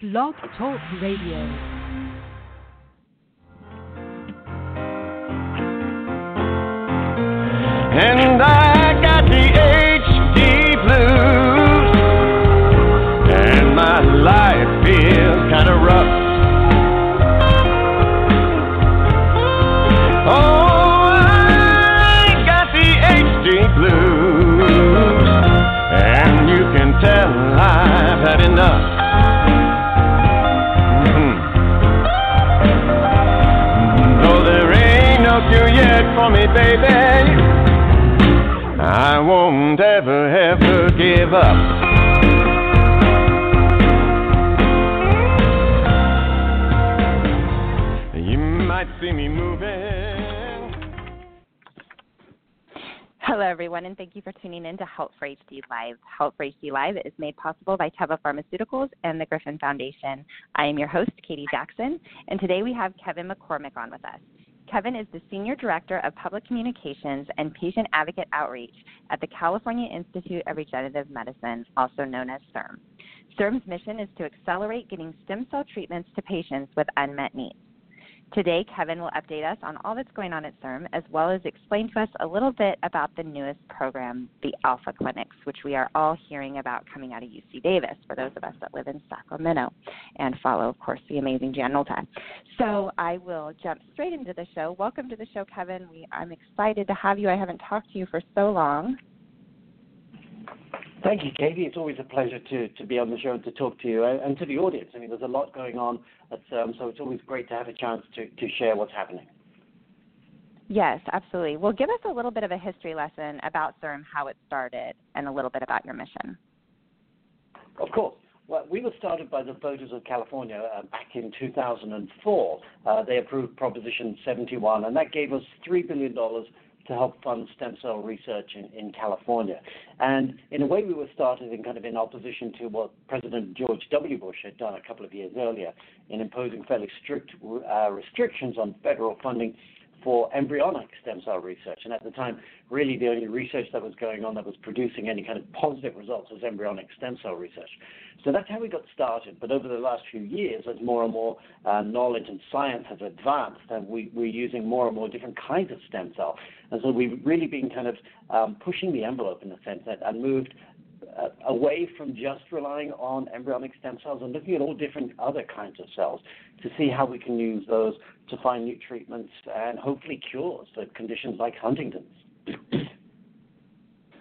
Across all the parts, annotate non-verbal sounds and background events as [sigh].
Blog Talk Radio. Give up. Hello, everyone, and thank you for tuning in to Help for HD Live. Help for HD Live is made possible by Teva Pharmaceuticals and the Griffin Foundation. I am your host, Katie Jackson, and today we have Kevin McCormick on with us. Kevin is the Senior Director of Public Communications and Patient Advocate Outreach at the California Institute of Regenerative Medicine, also known as CIRM. CIRM's mission is to accelerate getting stem cell treatments to patients with unmet needs. Today, Kevin will update us on all that's going on at CIRM, as well as explain to us a little bit about the newest program, the Alpha Clinics, which we are all hearing about coming out of UC Davis for those of us that live in Sacramento and follow, of course, the amazing Jan Nolta. So I will jump straight into the show. Welcome to the show, Kevin. We, I'm excited to have you. I haven't talked to you for so long. Thank you, Katie. It's always a pleasure to, to be on the show and to talk to you and, to the audience. I mean, there's a lot going on, at, um, so it's always great to have a chance to, to share what's happening. Yes, absolutely. Well, give us a little bit of a history lesson about CIRM, how it started, and a little bit about your mission. Of course. Well, we were started by the voters of California uh, back in 2004. Uh, they approved Proposition 71, and that gave us $3 billion to help fund stem cell research in, in California. And in a way, we were started in kind of in opposition to what President George W. Bush had done a couple of years earlier in imposing fairly strict uh, restrictions on federal funding for embryonic stem cell research. And at the time, really the only research that was going on that was producing any kind of positive results was embryonic stem cell research. So that's how we got started. But over the last few years, as more and more uh, knowledge and science has advanced, and we, we're using more and more different kinds of stem cell. And so we've really been kind of um, pushing the envelope in the sense that and moved uh, away from just relying on embryonic stem cells and looking at all different other kinds of cells to see how we can use those to find new treatments and hopefully cures for conditions like Huntington's. [coughs]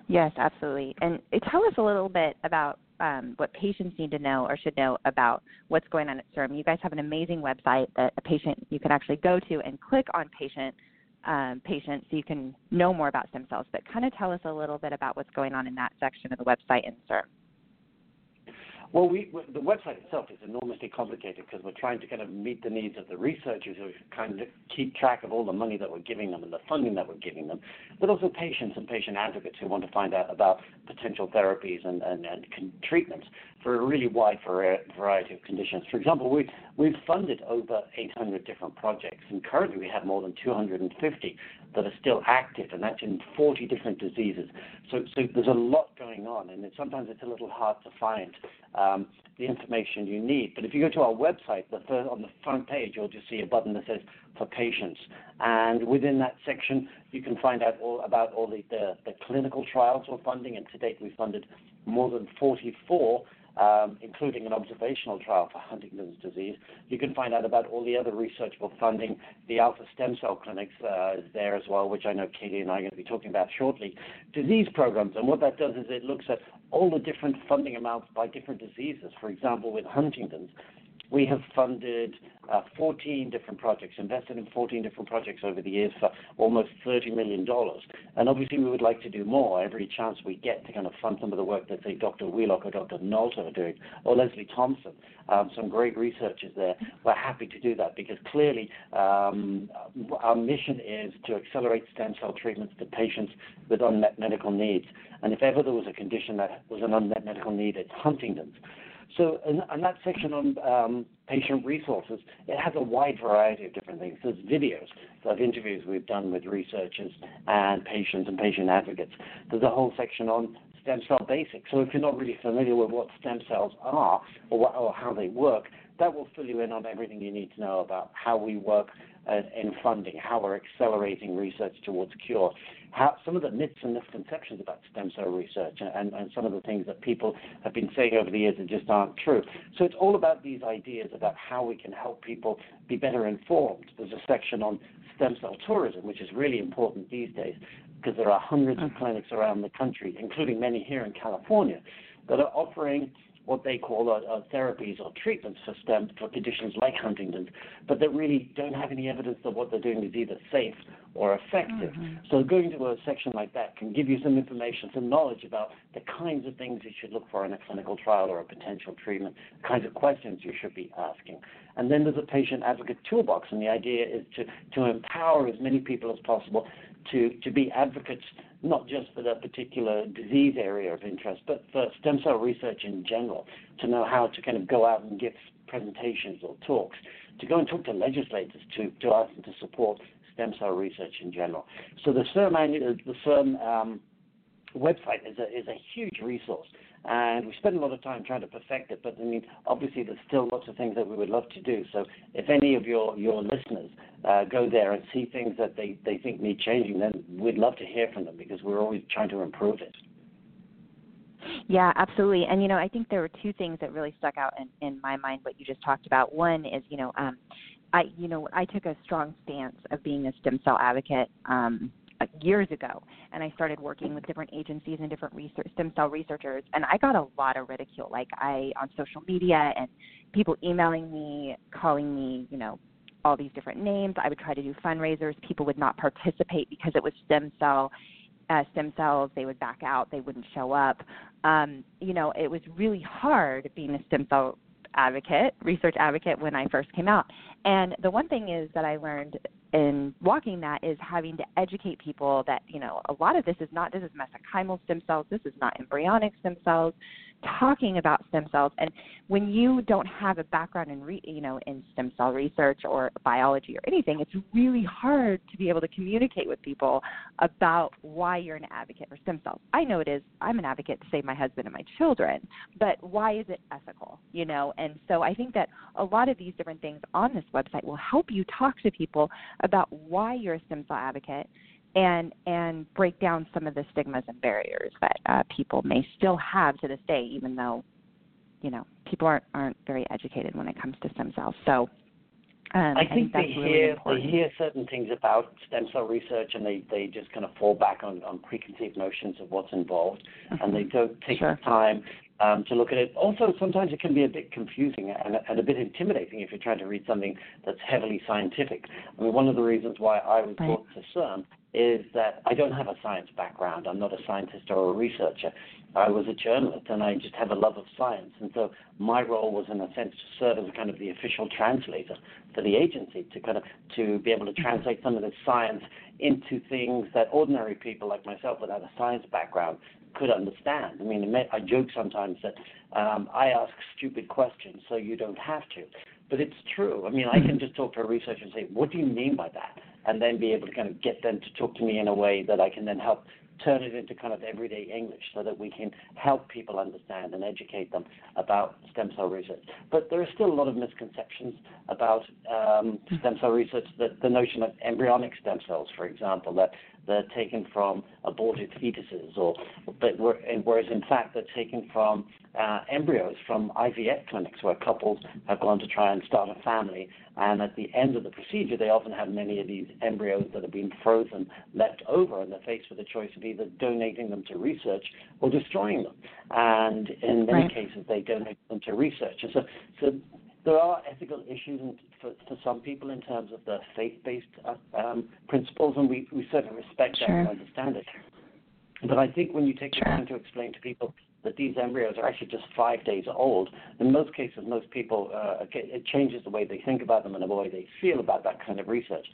yes, absolutely. And uh, tell us a little bit about um, what patients need to know or should know about what's going on at CIRM. You guys have an amazing website that a patient you can actually go to and click on patient um, so you can know more about stem cells. But kind of tell us a little bit about what's going on in that section of the website in CIRM. Well, we, the website itself is enormously complicated because we're trying to kind of meet the needs of the researchers who kind of keep track of all the money that we're giving them and the funding that we're giving them, but also patients and patient advocates who want to find out about potential therapies and, and, and treatments for a really wide variety of conditions. For example, we, we've funded over 800 different projects, and currently we have more than 250 that are still active, and that's in 40 different diseases. So, so there's a lot going on, and it, sometimes it's a little hard to find um, the information you need. But if you go to our website, the first, on the front page, you'll just see a button that says for patients. And within that section, you can find out all about all the, the, the clinical trials we're funding. And to date, we've funded more than 44 um, including an observational trial for Huntington's disease. You can find out about all the other research we're funding. The alpha stem cell clinics uh, is there as well, which I know Katie and I are going to be talking about shortly. Disease programs, and what that does is it looks at all the different funding amounts by different diseases. For example, with Huntington's, we have funded uh, 14 different projects, invested in 14 different projects over the years for almost $30 million. And obviously, we would like to do more every chance we get to kind of fund some of the work that, say, Dr. Wheelock or Dr. Nolta are doing, or Leslie Thompson. Um, some great researchers there. We're happy to do that because clearly um, our mission is to accelerate stem cell treatments to patients with unmet medical needs. And if ever there was a condition that was an unmet medical need, it's Huntington's. So, in, in that section on um, patient resources, it has a wide variety of different things. There's videos of interviews we've done with researchers and patients and patient advocates. There's a whole section on stem cell basics. So if you're not really familiar with what stem cells are or, what, or how they work, that will fill you in on everything you need to know about how we work uh, in funding, how we're accelerating research towards cure, how some of the myths and misconceptions about stem cell research, and, and some of the things that people have been saying over the years that just aren't true. So it's all about these ideas about how we can help people be better informed. There's a section on stem cell tourism, which is really important these days because there are hundreds of mm. clinics around the country, including many here in California, that are offering what they call uh, uh, therapies or treatments for stem for conditions like Huntington's, but that really don't have any evidence that what they're doing is either safe or effective. Mm-hmm. So going to a section like that can give you some information, some knowledge about the kinds of things you should look for in a clinical trial or a potential treatment, the kinds of questions you should be asking. And then there's a patient advocate toolbox, and the idea is to, to empower as many people as possible to, to be advocates not just for that particular disease area of interest, but for stem cell research in general, to know how to kind of go out and give presentations or talks, to go and talk to legislators to, to ask them to support stem cell research in general. So the CIRM, the CIRM um, website is a, is a huge resource and we spend a lot of time trying to perfect it. But I mean, obviously, there's still lots of things that we would love to do. So if any of your your listeners uh, go there and see things that they they think need changing, then we'd love to hear from them because we're always trying to improve it. Yeah, absolutely. And you know, I think there were two things that really stuck out in, in my mind. What you just talked about. One is, you know, um, I you know I took a strong stance of being a stem cell advocate. Um, years ago, and I started working with different agencies and different research, stem cell researchers, and I got a lot of ridicule, like I on social media and people emailing me, calling me, you know, all these different names. I would try to do fundraisers. People would not participate because it was stem cell uh, stem cells. They would back out. They wouldn't show up. Um, you know, it was really hard being a stem cell advocate, research advocate when I first came out. And the one thing is that I learned in walking that is having to educate people that, you know, a lot of this is not this is mesenchymal stem cells, this is not embryonic stem cells, talking about stem cells and when you don't have a background in re, you know in stem cell research or biology or anything it's really hard to be able to communicate with people about why you're an advocate for stem cells. I know it is. I'm an advocate to save my husband and my children but why is it ethical you know? And so i think that a lot of these different things on this website will help you talk to people about why you're a stem cell advocate and and break down some of the stigmas and barriers that uh, people may still have to this day, even though you know people aren't aren't very educated when it comes to stem cells. So. Um, I, think I think, they really hear important. they hear certain things about stem cell research and they, they just kind of fall back on, on preconceived notions of what's involved mm-hmm. and they don't take sure. the time um, to look at it. Also, sometimes it can be a bit confusing and, and, a bit intimidating if you're trying to read something that's heavily scientific. I mean, one of the reasons why I was right. brought to CIRM is that I don't have a science background. I'm not a scientist or a researcher. I was a journalist and I just have a love of science. And so my role was in a sense to serve as kind of the official translator for the agency to kind of to be able to translate some of the science into things that ordinary people like myself without a science background could understand. I mean, I joke sometimes that um, I ask stupid questions so you don't have to. But it's true. I mean, I can just talk to a researcher and say, what do you mean by that? And then be able to kind of get them to talk to me in a way that I can then help turn it into kind of everyday English so that we can help people understand and educate them about stem cell research. But there are still a lot of misconceptions about um, stem cell research. The, the notion of embryonic stem cells, for example, that they're taken from aborted fetuses, or but whereas in fact they're taken from uh, embryos from IVF clinics where couples have gone to try and start a family, and at the end of the procedure they often have many of these embryos that have been frozen left over, and they're faced with the choice of either donating them to research or destroying them. And in many right. cases they donate them to research. And so, so there are ethical issues for, for some people in terms of the faith-based uh, um, principles, and we, we certainly respect sure. that and understand it. But I think when you take sure. the time to explain to people that these embryos are actually just five days old, in most cases, most people, uh, it changes the way they think about them and the way they feel about that kind of research.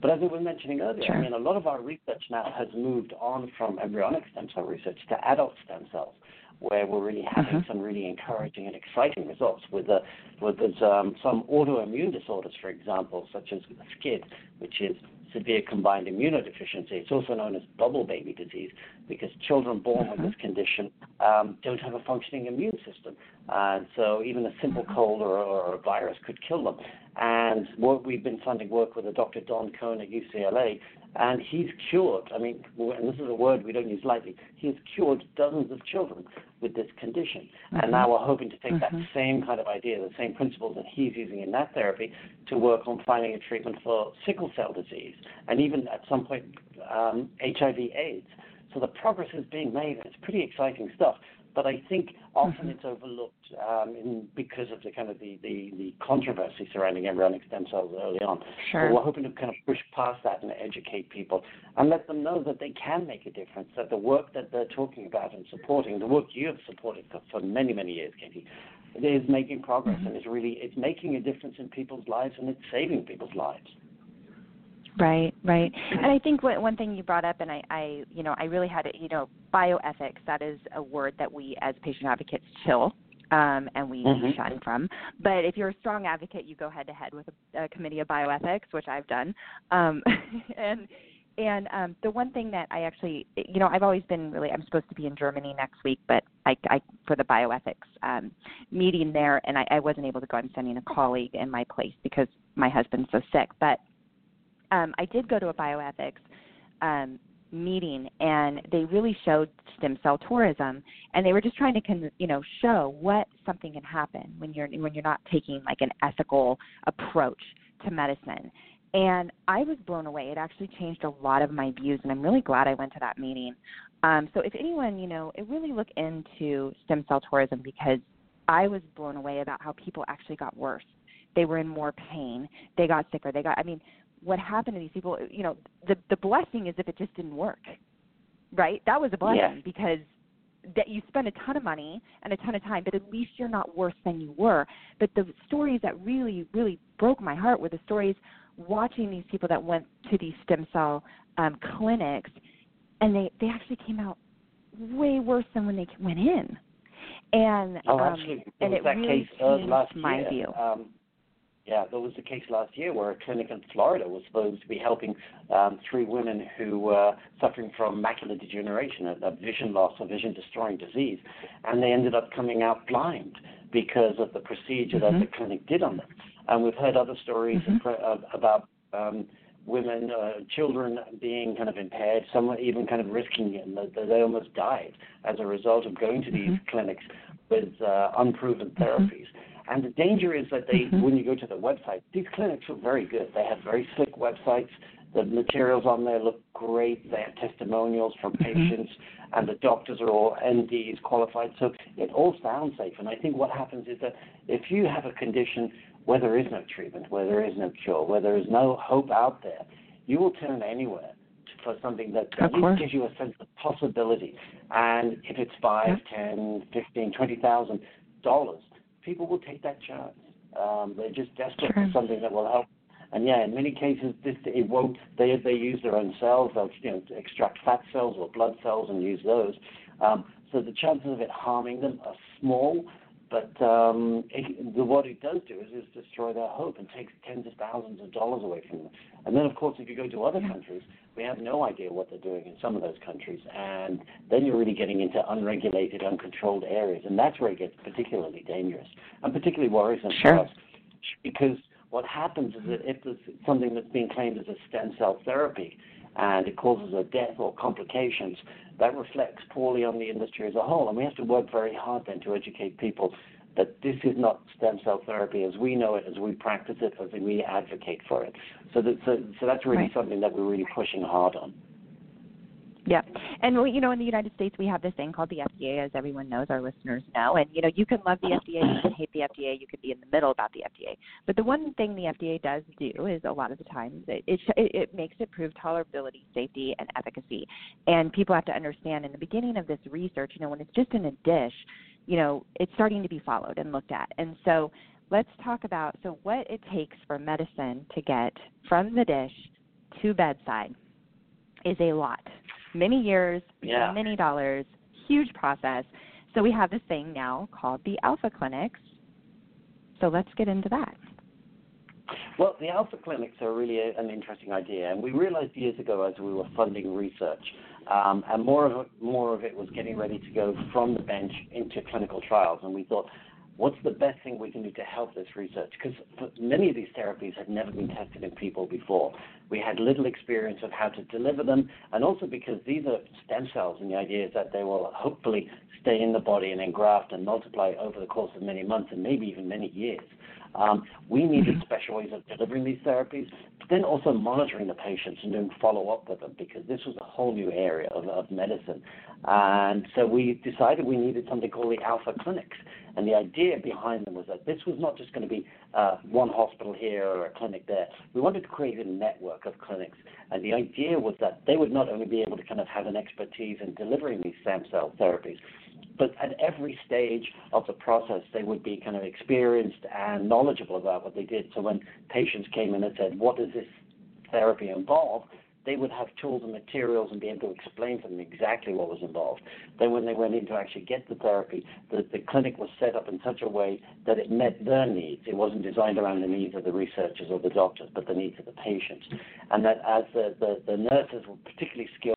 But as we were mentioning earlier, sure. I mean, a lot of our research now has moved on from embryonic stem cell research to adult stem cells. Where we're really having mm-hmm. some really encouraging and exciting results with, uh, with um, some autoimmune disorders, for example, such as SCID, which is severe combined immunodeficiency. It's also known as bubble baby disease because children born with this mm-hmm. condition um, don't have a functioning immune system. And so even a simple mm-hmm. cold or, or a virus could kill them. And what we've been funding work with a Dr. Don Kohn at UCLA, and he's cured, I mean, and this is a word we don't use lightly, He's cured dozens of children with this condition. Mm-hmm. And now we're hoping to take mm-hmm. that same kind of idea, the same principles that he's using in that therapy to work on finding a treatment for sickle cell disease and even at some point um, HIV AIDS. So the progress is being made, and it's pretty exciting stuff. But I think often mm-hmm. it's overlooked um, in, because of the kind of the, the, the controversy surrounding embryonic stem cells early on. Sure. So we're hoping to kind of push past that and educate people and let them know that they can make a difference. That the work that they're talking about and supporting, the work you have supported for, for many many years, Katie, is making progress mm-hmm. and it's really it's making a difference in people's lives and it's saving people's lives. Right, right. And I think what, one thing you brought up, and I, I, you know, I really had it, you know, bioethics, that is a word that we as patient advocates chill um, and we mm-hmm. shun from. But if you're a strong advocate, you go head to head with a, a committee of bioethics, which I've done. Um, [laughs] and and um, the one thing that I actually, you know, I've always been really, I'm supposed to be in Germany next week, but I, I for the bioethics um, meeting there, and I, I wasn't able to go. I'm sending a colleague in my place because my husband's so sick. But um, I did go to a bioethics um, meeting, and they really showed stem cell tourism, and they were just trying to, con- you know, show what something can happen when you're when you're not taking like an ethical approach to medicine. And I was blown away. It actually changed a lot of my views, and I'm really glad I went to that meeting. Um, so if anyone, you know, really look into stem cell tourism because I was blown away about how people actually got worse. They were in more pain. They got sicker. They got. I mean, what happened to these people, you know, the the blessing is if it just didn't work, right? That was a blessing yeah. because that you spend a ton of money and a ton of time, but at least you're not worse than you were. But the stories that really, really broke my heart were the stories watching these people that went to these stem cell um, clinics, and they they actually came out way worse than when they went in. And oh, um, actually, and it that really case changed last my year. view. Um, yeah, there was a case last year where a clinic in Florida was supposed to be helping um, three women who were suffering from macular degeneration, a, a vision loss, a vision destroying disease, and they ended up coming out blind because of the procedure mm-hmm. that the clinic did on them. And we've heard other stories mm-hmm. about um, women, uh, children being kind of impaired, some even kind of risking it, they almost died as a result of going to these mm-hmm. clinics with uh, unproven mm-hmm. And the danger is that they, mm-hmm. when you go to the website, these clinics look very good. They have very slick websites. The materials on there look great. They have testimonials from mm-hmm. patients, and the doctors are all NDs qualified. So it all sounds safe. And I think what happens is that if you have a condition where there is no treatment, where there is no cure, where there is no hope out there, you will turn anywhere for something that at least gives you a sense of possibility. And if it's five, yeah. ten, fifteen, twenty thousand dollars, people will take that chance. Um, they're just desperate for something that will help. And yeah, in many cases, this it won't. They they use their own cells. They'll you know extract fat cells or blood cells and use those. Um, so the chances of it harming them are small. But um, it, the, what it does do is, is destroy their hope and takes tens of thousands of dollars away from them. And then, of course, if you go to other countries, we have no idea what they're doing in some of those countries. And then you're really getting into unregulated, uncontrolled areas. And that's where it gets particularly dangerous and particularly worrisome sure. for us. Because what happens is that if there's something that's being claimed as a stem cell therapy and it causes a death or complications, that reflects poorly on the industry as a whole. And we have to work very hard then to educate people that this is not stem cell therapy as we know it, as we practice it, as we advocate for it. So, that, so, so that's really right. something that we're really pushing hard on. Yeah, and you know, in the United States, we have this thing called the FDA, as everyone knows, our listeners know. And you know, you can love the uh-huh. FDA, you can hate the FDA, you can be in the middle about the FDA. But the one thing the FDA does do is a lot of the times it it, it makes it prove tolerability, safety, and efficacy. And people have to understand in the beginning of this research, you know, when it's just in a dish, you know, it's starting to be followed and looked at. And so, let's talk about so what it takes for medicine to get from the dish to bedside is a lot many years, yeah. many dollars, huge process. So we have this thing now called the Alpha Clinics. So let's get into that. Well, the Alpha Clinics are really a, an interesting idea, and we realized years ago as we were funding research, um, and more of it, more of it was getting ready to go from the bench into clinical trials, and we thought, what's the best thing we can do to help this research? Because many of these therapies had never been tested in people before. We had little experience of how to deliver them, and also because these are stem cells, and the idea is that they will hopefully stay in the body and engraft and multiply over the course of many months and maybe even many years. Um, we needed mm-hmm. special ways of delivering these therapies, but then also monitoring the patients and doing follow up with them because this was a whole new area of, of medicine. And so we decided we needed something called the Alpha Clinics. And the idea behind them was that this was not just going to be uh, one hospital here or a clinic there. We wanted to create a network of clinics. And the idea was that they would not only be able to kind of have an expertise in delivering these stem cell therapies, but at every stage of the process, they would be kind of experienced and knowledgeable about what they did. So when patients came in and said, "What does this therapy involve?" They would have tools and materials and be able to explain to them exactly what was involved. Then when they went in to actually get the therapy, the, the clinic was set up in such a way that it met their needs. It wasn't designed around the needs of the researchers or the doctors, but the needs of the patients. And that as the, the, the nurses were particularly skilled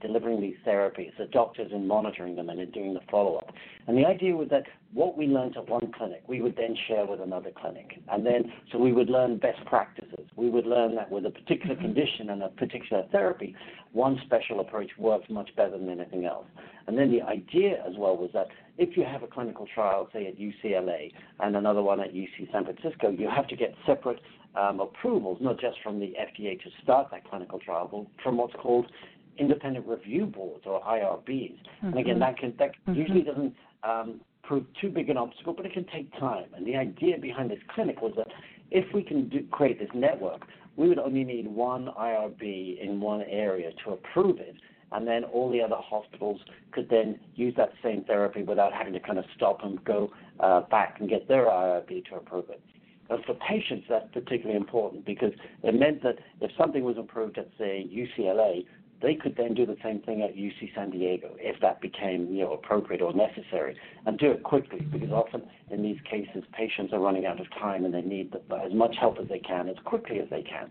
delivering these therapies, the doctors in monitoring them and in doing the follow up. And the idea was that what we learned at one clinic, we would then share with another clinic. And then, so we would learn best practices. We would learn that with a particular mm-hmm. condition and a particular therapy, one special approach works much better than anything else. And then the idea as well was that if you have a clinical trial, say at UCLA, and another one at UC San Francisco, you have to get separate um, approvals, not just from the FDA to start that clinical trial, but from what's called independent review boards or IRBs. Mm-hmm. And again, that can that mm-hmm. usually doesn't um, prove too big an obstacle, but it can take time. And the idea behind this clinic was that if we can do, create this network, we would only need one IRB in one area to approve it, and then all the other hospitals could then use that same therapy without having to kind of stop and go uh, back and get their IRB to approve it. And for patients, that's particularly important because it meant that if something was approved at, say, UCLA, they could then do the same thing at UC San Diego if that became you know appropriate or necessary, and do it quickly because often in these cases patients are running out of time and they need the, as much help as they can as quickly as they can.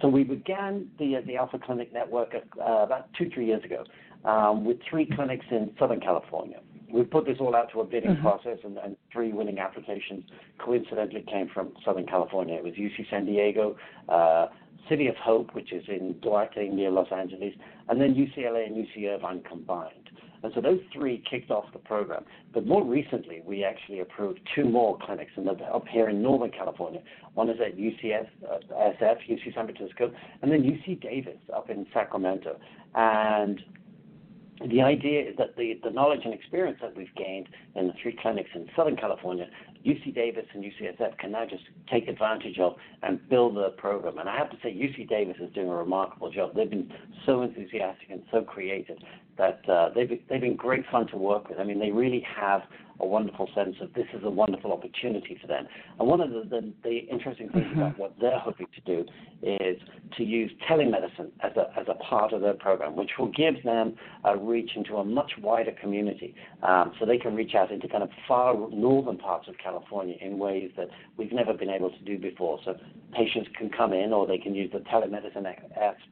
So we began the the Alpha Clinic network uh, about two three years ago um, with three clinics in Southern California. We put this all out to a bidding mm-hmm. process, and, and three winning applications coincidentally came from Southern California. It was UC San Diego, uh, City of Hope, which is in Duarte near Los Angeles, and then UCLA and UC Irvine combined. And so those three kicked off the program. But more recently, we actually approved two more clinics in the, up here in Northern California. One is at UCS, uh, SF, UC San Francisco, and then UC Davis up in Sacramento. And the idea is that the, the knowledge and experience that we've gained in the three clinics in Southern California UC Davis and UCSF can now just take advantage of and build the program. And I have to say, UC Davis is doing a remarkable job. They've been so enthusiastic and so creative that uh, they've they've been great fun to work with. I mean, they really have a wonderful sense of this is a wonderful opportunity for them. And one of the, the, the interesting things mm-hmm. about what they're hoping to do is to use telemedicine as a, as a part of their program, which will give them a reach into a much wider community. Um, so they can reach out into kind of far northern parts of California in ways that we've never been able to do before. So patients can come in or they can use the telemedicine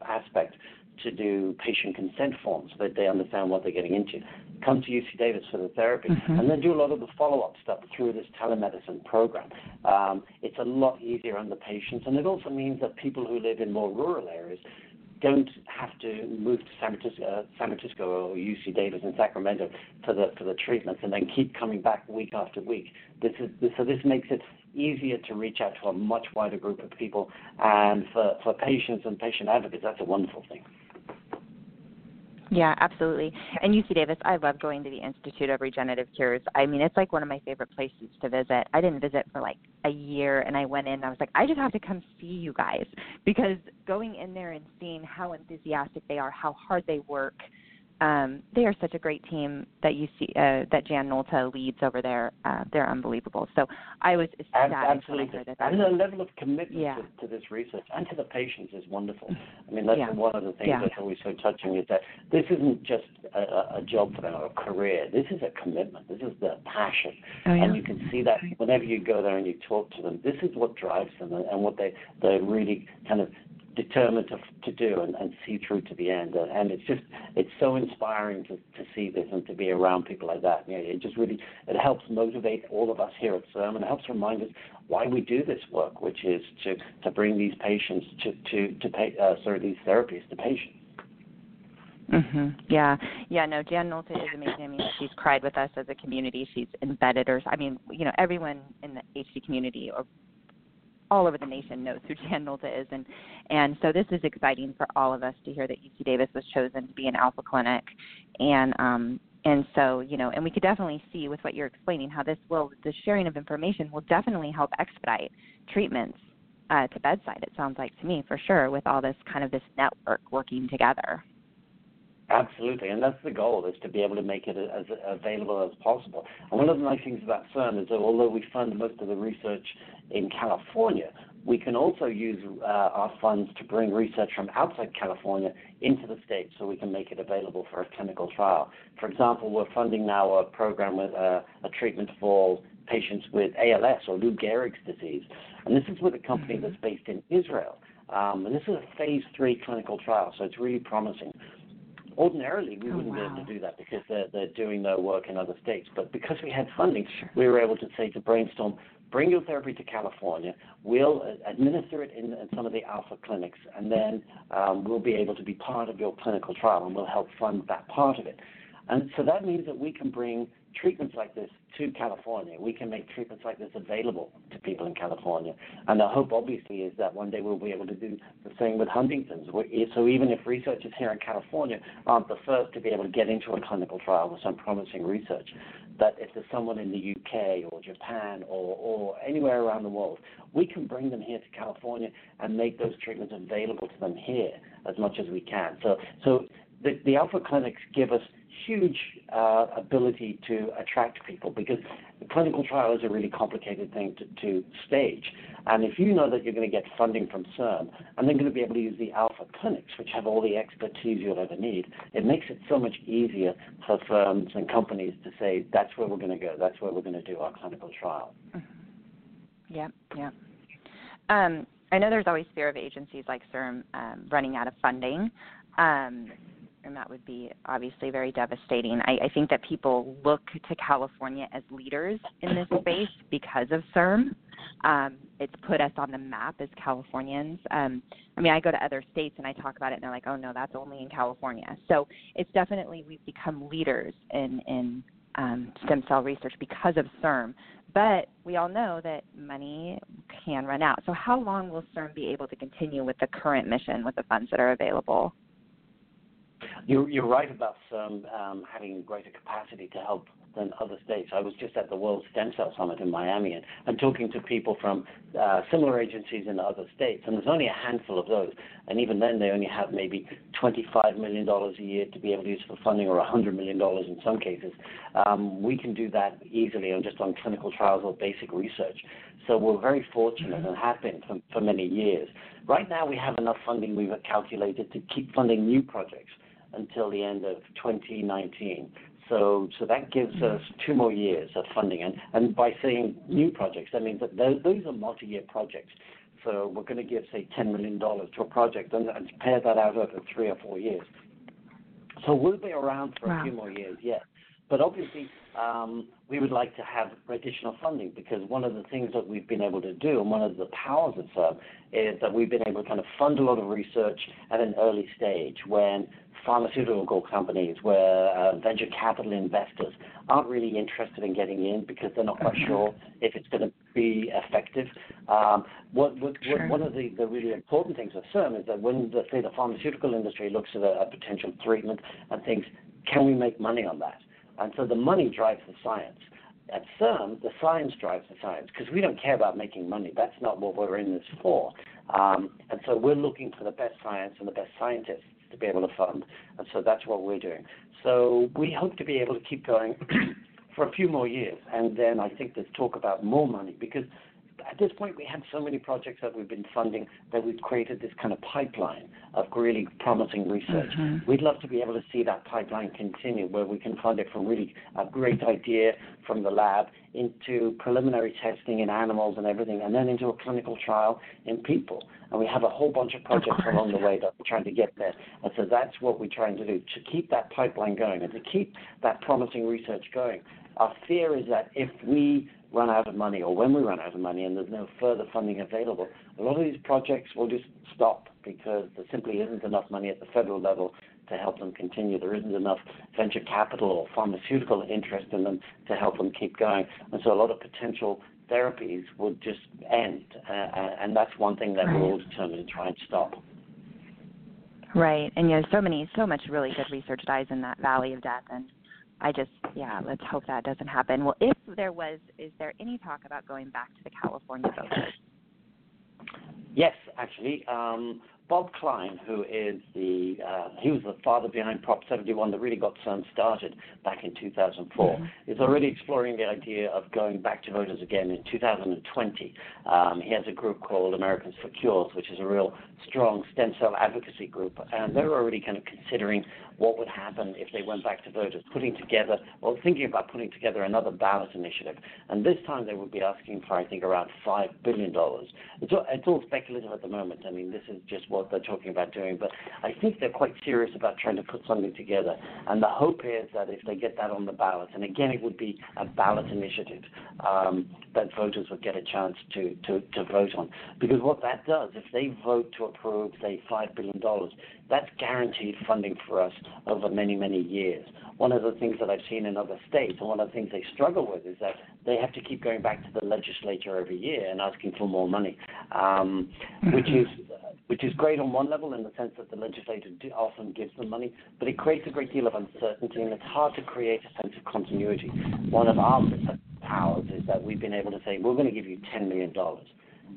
aspect to do patient consent forms so that they understand what they're getting into. Come to UC Davis for the therapy, mm-hmm. and then do a lot of the follow-up stuff through this telemedicine program. Um, it's a lot easier on the patients, and it also means that people who live in more rural areas don't have to move to San Francisco, uh, San Francisco or UC Davis in Sacramento for the for the treatments, and then keep coming back week after week. This is this, so this makes it easier to reach out to a much wider group of people, and for for patients and patient advocates, that's a wonderful thing. Yeah, absolutely. And UC Davis, I love going to the Institute of Regenerative Cures. I mean, it's like one of my favorite places to visit. I didn't visit for like a year, and I went in. And I was like, I just have to come see you guys because going in there and seeing how enthusiastic they are, how hard they work, um, they are such a great team that you see uh, that Jan Nolta leads over there. Uh, they're unbelievable. So I was ecstatic Absolutely. when I heard that. And the level of commitment Yeah. to, to this research and to the patients is wonderful. I mean, that's Yeah. one of the things Yeah. that's always so touching is that this isn't just a, a- job for them or a career. This is a commitment. This is their passion. Oh. And you can see that whenever you go there and you talk to them, this is what drives them and, and what they, they're really kind of determined to, to do and, and see through to the end. And, and it's just, it's so inspiring to, to see this and to be around people like that. You know, it just really, it helps motivate all of us here at CIRM and it helps remind us why we do this work, which is to, to bring these patients to, to, to pay, uh, sorry, these therapies to patients. Mhm. Yeah. Yeah. No. Jan Nolta is amazing. I mean, she's cried with us as a community. She's embedded her. I mean, you know, everyone in the HD community or all over the nation knows who [laughs] Jan is, and and so this is exciting for all of us to hear that UC Davis was chosen to be an alpha clinic, and um and so you know, and we could definitely see with what you're explaining how this will the sharing of information will definitely help expedite treatments uh, to bedside. It sounds like to me for sure with all this kind of this network working together. Absolutely, and that's the goal is to be able to make it as available as possible. And one of the nice things about CIRM is that although we fund most of the research in California, we can also use uh, our funds to bring research from outside California into the state, so we can make it available for a clinical trial. For example, we're funding now a program with uh, a treatment for patients with ALS or Lou Gehrig's disease, and this is with a company that's based in Israel. Um, and this is a phase three clinical trial, so it's really promising. Ordinarily, we Oh, wouldn't be wow. able to do that because they're, they're doing their work in other states. But because we had funding, we were able to say to Brainstorm, bring your therapy to California. We'll uh, administer it in, in some of the alpha clinics, and then um, we'll be able to be part of your clinical trial, and we'll help fund that part of it. And so that means that we can bring treatments like this to California. We can make treatments like this available to people in California. And the hope, obviously, is that one day we'll be able to do the same with Huntington's. So even if researchers here in California aren't the first to be able to get into a clinical trial with some promising research, that if there's someone in the UK or Japan or, or anywhere around the world, we can bring them here to California and make those treatments available to them here as much as we can. So, so the, the alpha clinics give us huge uh, ability to attract people because the clinical trial is a really complicated thing to, to stage. And if you know that you're going to get funding from CIRM and they're going to be able to use the alpha clinics, which have all the expertise you'll ever need, it makes it so much easier for firms and companies to say, that's where we're going to go, that's where we're going to do our clinical trial. Yeah, yeah. Um, I know there's always fear of agencies like CIRM um, running out of funding, um, and that would be obviously very devastating. I, I think that people look to California as leaders in this [laughs] space because of CIRM. Um, it's put us on the map as Californians. Um, I mean, I go to other states and I talk about it, and they're like, "Oh no, that's only in California." So it's definitely we've become leaders in in um, stem cell research because of CIRM. But we all know that money can run out. So how long will CIRM be able to continue with the current mission with the funds that are available? You're, right about um, having greater capacity to help than other states. I was just at the World Stem Cell Summit in Miami and, talking to people from uh, similar agencies in other states, and there's only a handful of those. And even then, they only have maybe $25 million a year to be able to use for funding, or $100 million in some cases. Um, we can do that easily on just on clinical trials or basic research. So we're very fortunate and have been for many years. Right now, we have enough funding we've calculated to keep funding new projects until the end of 2019. So, so that gives mm-hmm. us two more years of funding. And, and by saying new projects, that means that those, those are multi-year projects. So we're going to give, say, $10 million to a project and, and pay that out over three or four years. So we'll be around for Wow. a few more years, yes. But obviously, um, we would like to have additional funding because one of the things that we've been able to do, and one of the powers of CIRM, is that we've been able to kind of fund a lot of research at an early stage when pharmaceutical companies, where uh, venture capital investors aren't really interested in getting in because they're not quite sure if it's going to be effective. Um, what, what, Sure. what, one of the, the really important things with CIRM is that when, the, say, the pharmaceutical industry looks at a, a potential treatment and thinks, can we make money on that? And so the money drives the science. At CIRM, the science drives the science because we don't care about making money. That's not what we're in this for. Um, and so we're looking for the best science and the best scientists to be able to fund. And so that's what we're doing. So we hope to be able to keep going [clears throat] for a few more years. And then I think there's talk about more money because at this point, we have so many projects that we've been funding that we've created this kind of pipeline of really promising research. Mm-hmm. We'd love to be able to see that pipeline continue where we can fund it from really a great idea from the lab into preliminary testing in animals and everything, and then into a clinical trial in people. And we have a whole bunch of projects of along the way that we're trying to get there. And so that's what we're trying to do to keep that pipeline going and to keep that promising research going. Our fear is that if we run out of money or when we run out of money and there's no further funding available, a lot of these projects will just stop because there simply isn't enough money at the federal level to help them continue. There isn't enough venture capital or pharmaceutical interest in them to help them keep going. And so a lot of potential therapies would just end. Uh, and that's one thing that we're all determined to try and stop. Right. And you know, so many, so much really good research dies in that valley of death. And I just, yeah, let's hope that doesn't happen. Well, if there was, is there any talk about going back to the California voters? Yes, actually. Um, Bob Klein, who is the uh, he was the father behind Prop 71 that really got CIRM started back in 2004, mm-hmm. is already exploring the idea of going back to voters again in 2020. Um, he has a group called Americans for Cures, which is a real strong stem cell advocacy group, and they're already kind of considering what would happen if they went back to voters, putting together, or thinking about putting together another ballot initiative. And this time they would be asking for, I think, around $5 billion. It's all, it's all speculative at the moment. I mean, this is just what they're talking about doing. But I think they're quite serious about trying to put something together. And the hope is that if they get that on the ballot, and again, it would be a ballot initiative um, that voters would get a chance to, to, to vote on. Because what that does, if they vote to approve, say, $5 billion, that's guaranteed funding for us over many, many years. One of the things that I've seen in other states, and one of the things they struggle with, is that they have to keep going back to the legislature every year and asking for more money, um, which is which is great on one level in the sense that the legislature often gives them money, but it creates a great deal of uncertainty, and it's hard to create a sense of continuity. One of our powers is that we've been able to say we're going to give you $10 million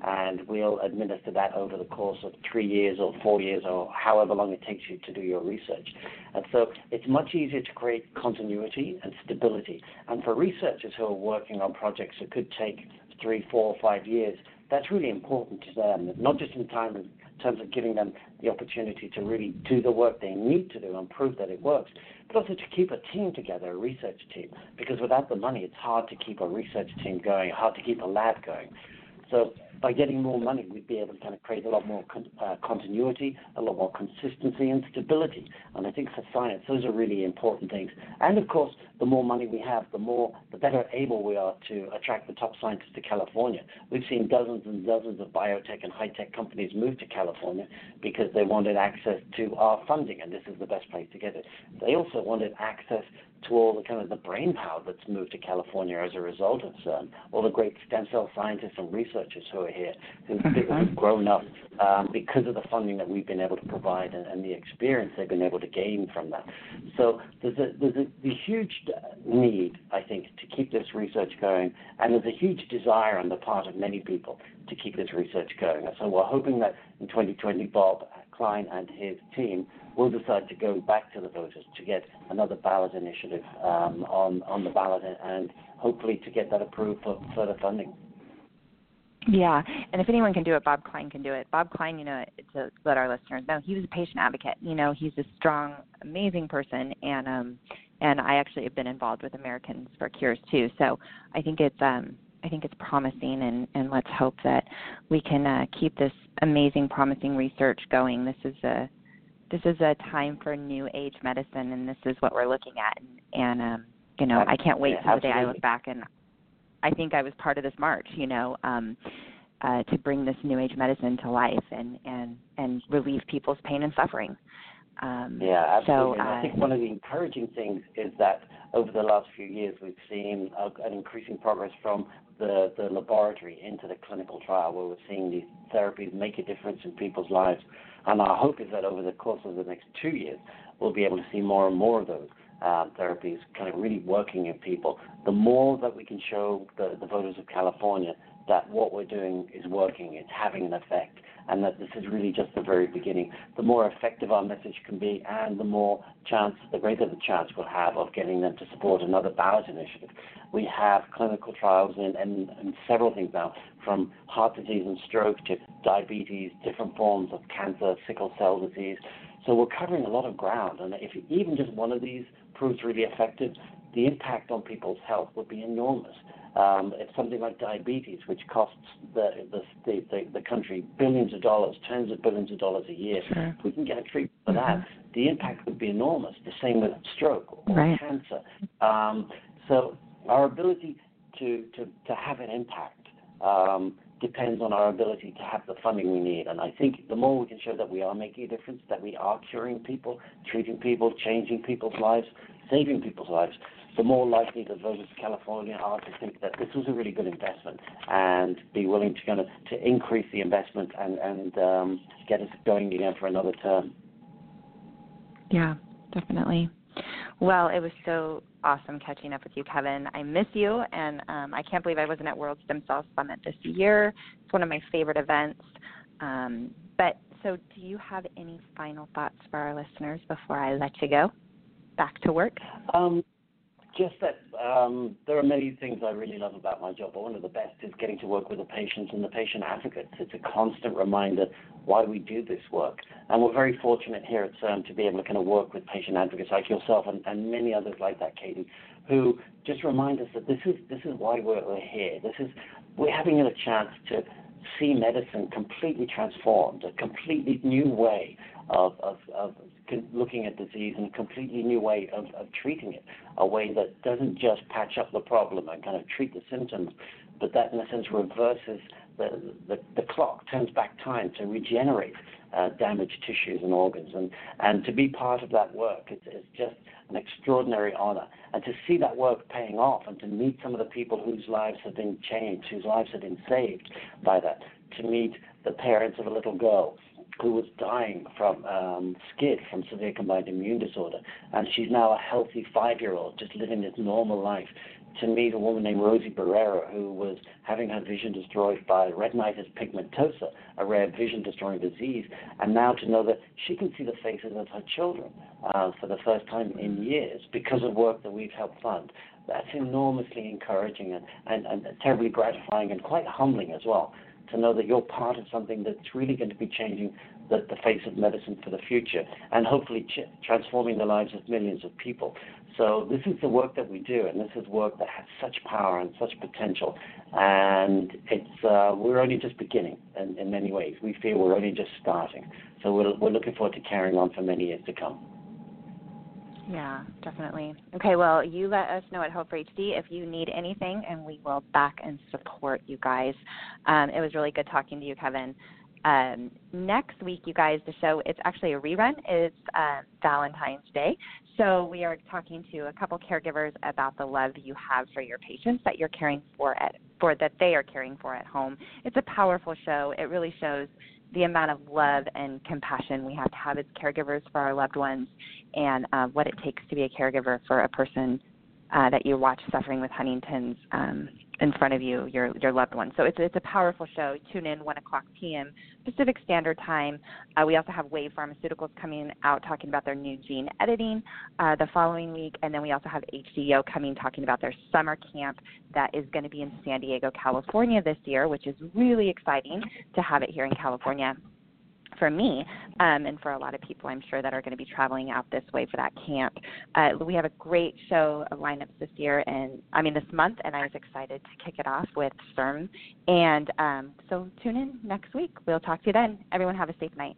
and we'll administer that over the course of three years or four years or however long it takes you to do your research. And so it's much easier to create continuity and stability. And for researchers who are working on projects that could take three, four, five years, that's really important to them, not just in time in terms of giving them the opportunity to really do the work they need to do and prove that it works, but also to keep a team together, a research team. Because without the money, it's hard to keep a research team going, hard to keep a lab going. So by getting more money, we'd be able to kind of create a lot more con- uh, continuity, a lot more consistency and stability. And I think for science, those are really important things. And of course, the more money we have, the more, the better able we are to attract the top scientists to California. We've seen dozens and dozens of biotech and high-tech companies move to California because they wanted access to our funding, and this is the best place to get it. They also wanted access to all the kind of the brain power that's moved to California as a result of CIRM, all the great stem cell scientists and researchers who are here, who've, mm-hmm. who've grown up um, because of the funding that we've been able to provide and, and, the experience they've been able to gain from that. So there's a there's a the huge need, I think, to keep this research going, and there's a huge desire on the part of many people to keep this research going. And so we're hoping that in 2020, Bob Klein and his team will decide to go back to the voters to get another ballot initiative um, on on the ballot and hopefully to get that approved for further funding. Yeah, and if anyone can do it, Bob Klein can do it. Bob Klein, you know, to let our listeners know, he was a patient advocate. You know, he's a strong, amazing person, and um, and I actually have been involved with Americans for Cures too. So I think it's um, I think it's promising, and and let's hope that we can uh, keep this amazing, promising research going. This is a this is a time for new age medicine, and this is what we're looking at. And, and um, you know, I can't wait yeah, the day I look back and I think I was part of this march. You know, um, uh, to bring this new age medicine to life and and and relieve people's pain and suffering. Um, yeah, absolutely. So, uh, I think one of the encouraging things is that over the last few years we've seen uh, an increasing progress from the, the laboratory into the clinical trial where we're seeing these therapies make a difference in people's lives. And our hope is that over the course of the next two years, we'll be able to see more and more of those uh, therapies kind of really working in people. The more that we can show the, the voters of California that what we're doing is working, it's having an effect, and that this is really just the very beginning. The more effective our message can be, and the more chance, the greater the chance we'll have of getting them to support another ballot initiative. We have clinical trials in, in, in several things now, from heart disease and stroke to diabetes, different forms of cancer, sickle cell disease. So we're covering a lot of ground, and if even just one of these proves really effective, the impact on people's health would be enormous. Um, it's something like diabetes, which costs the, the, the, the, country billions of dollars, tens of billions of dollars a year. Sure. If we can get a treatment for mm-hmm. that, the impact would be enormous. The same with stroke or right. cancer. Um, so our ability to, to, to have an impact um, depends on our ability to have the funding we need. And I think the more we can show that we are making a difference, that we are curing people, treating people, changing people's lives, saving people's lives, the more likely the voters of California are to think that this was a really good investment and be willing to kind of to increase the investment and and um, get us going again for another term. Yeah, definitely. Well, it was so awesome catching up with you, Kevin. I miss you, and um, I can't believe I wasn't at World Stem Cell Summit this year. It's one of my favorite events. Um, but so, do you have any final thoughts for our listeners before I let you go back to work? Um, just that um, there are many things I really love about my job, but one of the best is getting to work with the patients and the patient advocates. It's a constant reminder why we do this work. And we're very fortunate here at CIRM to be able to kind of work with patient advocates like yourself and, and many others like that, Katie, who just remind us that this is this is why we're, we're here. This is we're having a chance to see medicine completely transformed, a completely new way of, of, of looking at disease in a completely new way of, of treating it, a way that doesn't just patch up the problem and kind of treat the symptoms, but that in a sense reverses the, the, the clock, turns back time to regenerate uh, damaged tissues and organs. And, and to be part of that work is, is just an extraordinary honor. And to see that work paying off and to meet some of the people whose lives have been changed, whose lives have been saved by that, to meet the parents of a little girl who was dying from um, SCID, from severe combined immune disorder, and she's now a healthy five-year-old, just living this normal life. To meet a woman named Rosie Barrera, who was having her vision destroyed by retinitis pigmentosa, a rare vision-destroying disease, and now to know that she can see the faces of her children uh, for the first time in years because of work that we've helped fund. That's enormously encouraging and, and, and terribly gratifying and quite humbling as well to know that you're part of something that's really going to be changing the, the face of medicine for the future and hopefully ch- transforming the lives of millions of people. So this is the work that we do, and this is work that has such power and such potential. And it's uh, we're only just beginning in, in many ways. We feel we're only just starting. So we're, we're looking forward to carrying on for many years to come. Yeah, definitely. Okay, well, you let us know at Hope for HD if you need anything, and we will back and support you guys. Um, it was really good talking to you, Kevin. Um, next week, you guys, the show it's actually a rerun. It's uh, Valentine's Day, so we are talking to a couple caregivers about the love you have for your patients that you're caring for at for that they are caring for at home. It's a powerful show. It really shows the amount of love and compassion we have to have as caregivers for our loved ones and uh, what it takes to be a caregiver for a person uh, that you watch suffering with Huntington's um, in front of you, your your loved one. So it's it's a powerful show. Tune in one o'clock p.m. Pacific Standard Time. Uh, we also have Wave Pharmaceuticals coming out talking about their new gene editing uh, the following week, and then we also have HDO coming talking about their summer camp that is going to be in San Diego, California this year, which is really exciting to have it here in California for me um, and for a lot of people I'm sure that are going to be traveling out this way for that camp. Uh, we have a great show of lineups this year and I mean this month and I was excited to kick it off with CIRM. And um, so tune in next week. We'll talk to you then. Everyone have a safe night.